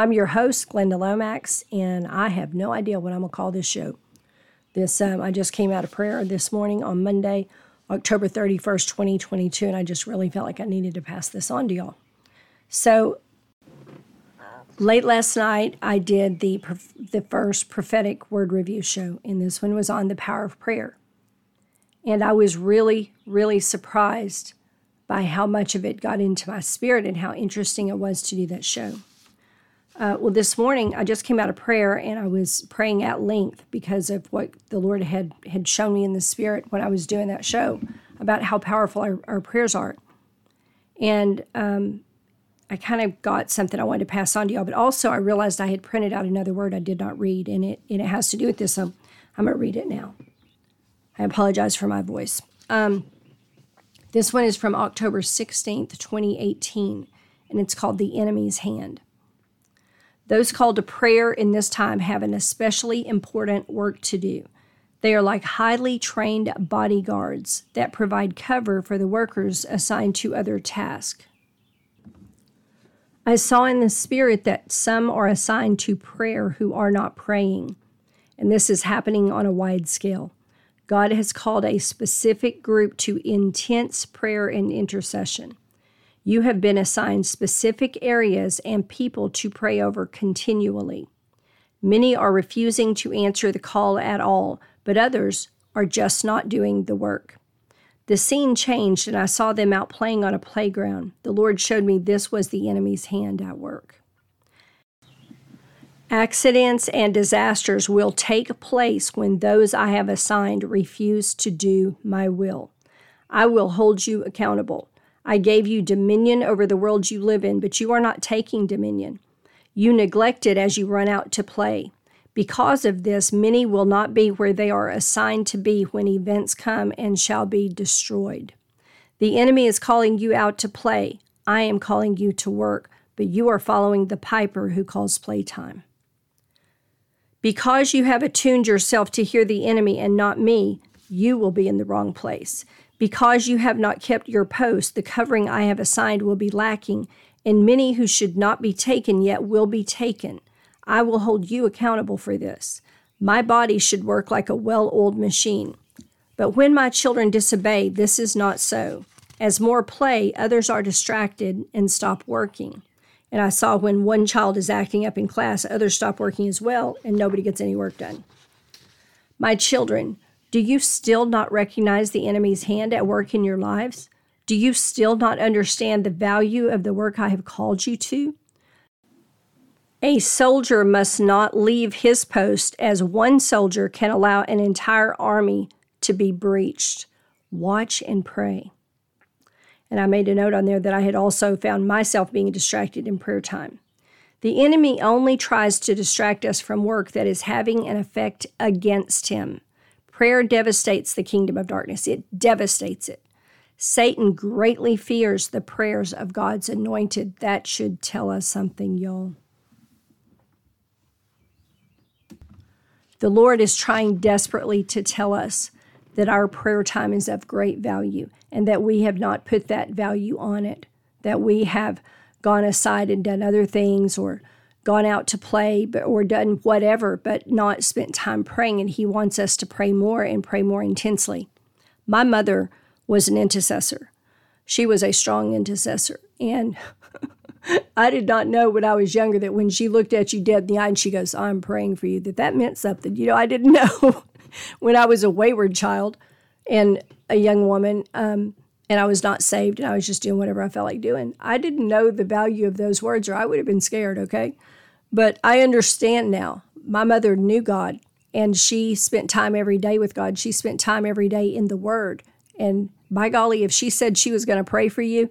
I'm your host, Glenda Lomax, and I have no idea what I'm going to call this show. This um, I just came out of prayer this morning on Monday, October 31st, 2022, and I just really felt like I needed to pass this on to y'all. So, late last night, I did the the first prophetic word review show, and this one was on the power of prayer. And I was really, really surprised by how much of it got into my spirit and how interesting it was to do that show. Uh, well, this morning I just came out of prayer and I was praying at length because of what the Lord had had shown me in the spirit when I was doing that show about how powerful our, our prayers are. And um, I kind of got something I wanted to pass on to y'all, but also I realized I had printed out another word I did not read, and it and it has to do with this. So I'm to read it now. I apologize for my voice. Um, this one is from October 16th, 2018, and it's called The Enemy's Hand. Those called to prayer in this time have an especially important work to do. They are like highly trained bodyguards that provide cover for the workers assigned to other tasks. I saw in the spirit that some are assigned to prayer who are not praying, and this is happening on a wide scale. God has called a specific group to intense prayer and intercession. You have been assigned specific areas and people to pray over continually. Many are refusing to answer the call at all, but others are just not doing the work. The scene changed, and I saw them out playing on a playground. The Lord showed me this was the enemy's hand at work. Accidents and disasters will take place when those I have assigned refuse to do my will. I will hold you accountable. I gave you dominion over the world you live in, but you are not taking dominion. You neglect it as you run out to play. Because of this, many will not be where they are assigned to be when events come and shall be destroyed. The enemy is calling you out to play. I am calling you to work, but you are following the piper who calls playtime. Because you have attuned yourself to hear the enemy and not me, you will be in the wrong place. Because you have not kept your post, the covering I have assigned will be lacking, and many who should not be taken yet will be taken. I will hold you accountable for this. My body should work like a well oiled machine. But when my children disobey, this is not so. As more play, others are distracted and stop working. And I saw when one child is acting up in class, others stop working as well, and nobody gets any work done. My children, do you still not recognize the enemy's hand at work in your lives? Do you still not understand the value of the work I have called you to? A soldier must not leave his post as one soldier can allow an entire army to be breached. Watch and pray. And I made a note on there that I had also found myself being distracted in prayer time. The enemy only tries to distract us from work that is having an effect against him. Prayer devastates the kingdom of darkness, it devastates it. Satan greatly fears the prayers of God's anointed. That should tell us something, y'all. The Lord is trying desperately to tell us that our prayer time is of great value and that we have not put that value on it, that we have gone aside and done other things or gone out to play or done whatever, but not spent time praying. And He wants us to pray more and pray more intensely. My mother was an intercessor, she was a strong intercessor. And I did not know when I was younger that when she looked at you dead in the eye and she goes, I'm praying for you, that that meant something. You know, I didn't know when I was a wayward child and a young woman, um, and I was not saved and I was just doing whatever I felt like doing. I didn't know the value of those words or I would have been scared, okay? But I understand now. My mother knew God and she spent time every day with God. She spent time every day in the Word. And by golly, if she said she was going to pray for you,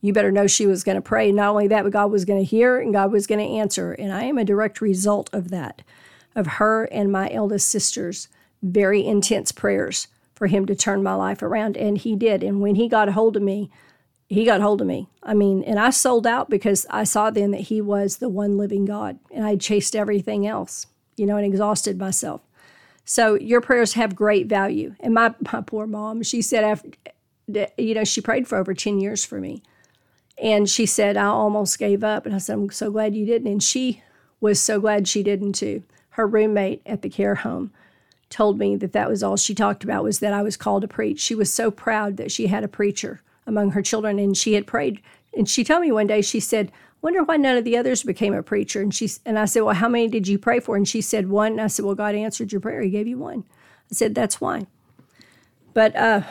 you better know she was going to pray. Not only that, but God was going to hear and God was going to answer. And I am a direct result of that. of her and my eldest sister's very intense prayers for him to turn my life around. And he did. And when he got a hold of me, he got hold of me. I mean, and I sold out because I saw then that he was the one living God and I chased everything else, you know, and exhausted myself. So your prayers have great value. And my, my poor mom, she said after, you know, she prayed for over 10 years for me. And she said, I almost gave up. And I said, I'm so glad you didn't. And she was so glad she didn't too. Her roommate at the care home told me that that was all she talked about was that I was called to preach. She was so proud that she had a preacher among her children and she had prayed. And she told me one day, she said, wonder why none of the others became a preacher. And she and I said, Well, how many did you pray for? And she said, One. And I said, Well, God answered your prayer. He gave you one. I said, That's why. But uh,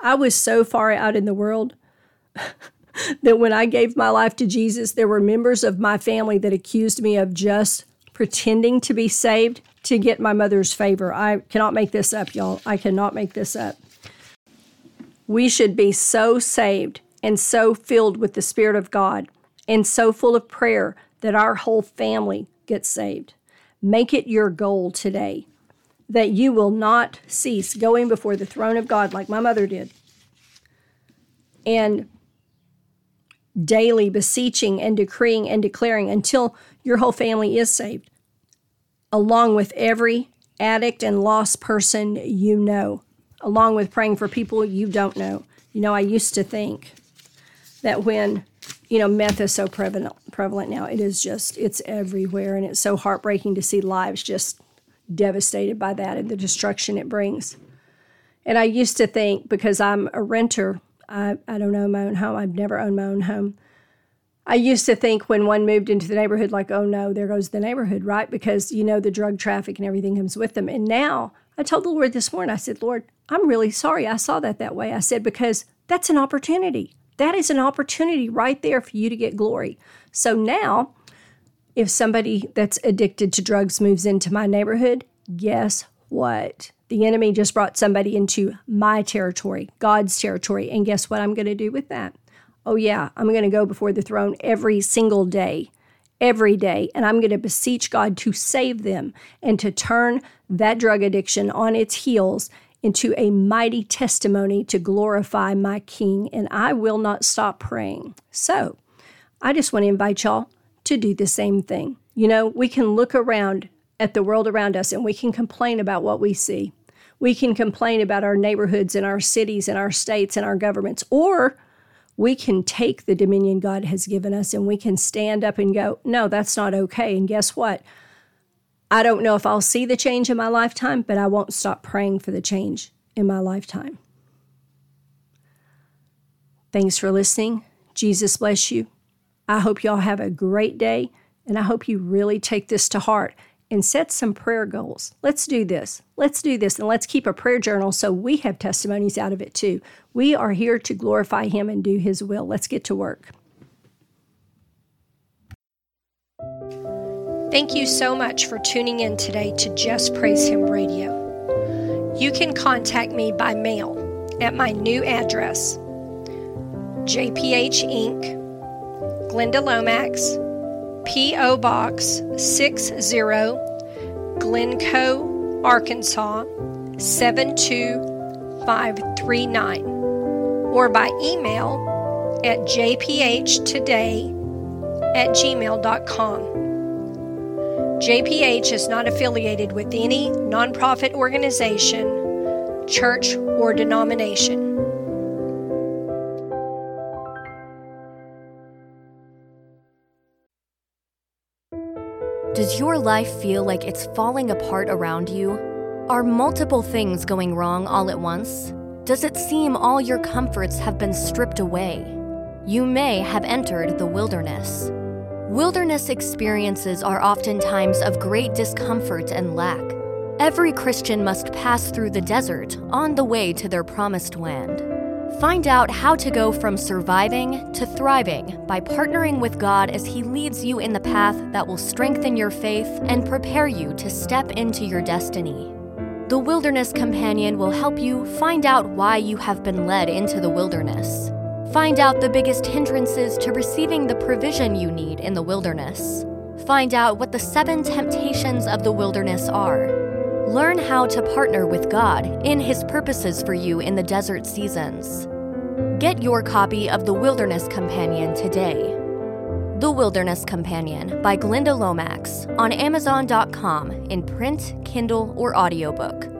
I was so far out in the world that when I gave my life to Jesus, there were members of my family that accused me of just pretending to be saved to get my mother's favor. I cannot make this up, y'all. I cannot make this up. We should be so saved and so filled with the Spirit of God and so full of prayer that our whole family gets saved. Make it your goal today that you will not cease going before the throne of God like my mother did and daily beseeching and decreeing and declaring until your whole family is saved, along with every addict and lost person you know, along with praying for people you don't know. You know, I used to think that when you know meth is so prevalent prevalent now it is just it's everywhere and it's so heartbreaking to see lives just devastated by that and the destruction it brings. And i used to think because i'm a renter i, I don't own my own home i've never owned my own home. I used to think when one moved into the neighborhood like oh no there goes the neighborhood right? Because you know the drug traffic and everything comes with them. And now i told the lord this morning i said lord i'm really sorry i saw that that way i said because that's an opportunity that is an opportunity right there for you to get glory. So now, if somebody that's addicted to drugs moves into my neighborhood, guess what? The enemy just brought somebody into my territory, God's territory. And guess what I'm going to do with that? Oh, yeah, I'm going to go before the throne every single day, every day, and I'm going to beseech God to save them and to turn that drug addiction on its heels into a mighty testimony to glorify my King, and I will not stop praying. So, I just want to invite y'all to do the same thing. You know, we can look around at the world around us and we can complain about what we see. We can complain about our neighborhoods and our cities and our states and our governments, or we can take the dominion God has given us and we can stand up and go, no, that's not okay. And guess what? I don't know if I'll see the change in my lifetime, but I won't stop praying for the change in my lifetime. Thanks for listening. Jesus bless you. I hope y'all have a great day, and I hope you really take this to heart and set some prayer goals. Let's do this. Let's do this, and let's keep a prayer journal so we have testimonies out of it too. We are here to glorify Him and do His will. Let's get to work. Thank you so much for tuning in today to Just Praise Him Radio. You can contact me by mail at my new address JPH Inc., Glenda Lomax, P.O. Box 60, Glencoe, Arkansas 72539, or by email at jphtoday at gmail.com. JPH is not affiliated with any nonprofit organization, church, or denomination. Does your life feel like it's falling apart around you? Are multiple things going wrong all at once? Does it seem all your comforts have been stripped away? You may have entered the wilderness. Wilderness experiences are often times of great discomfort and lack. Every Christian must pass through the desert on the way to their promised land. Find out how to go from surviving to thriving by partnering with God as He leads you in the path that will strengthen your faith and prepare you to step into your destiny. The Wilderness Companion will help you find out why you have been led into the wilderness Find out the biggest hindrances to receiving the provision you need in the wilderness. Find out what the seven temptations of the wilderness are. Learn how to partner with God in His purposes for you in the desert seasons. Get your copy of The Wilderness Companion today. The Wilderness Companion by Glenda Lomax on Amazon.com in print, Kindle, or audiobook.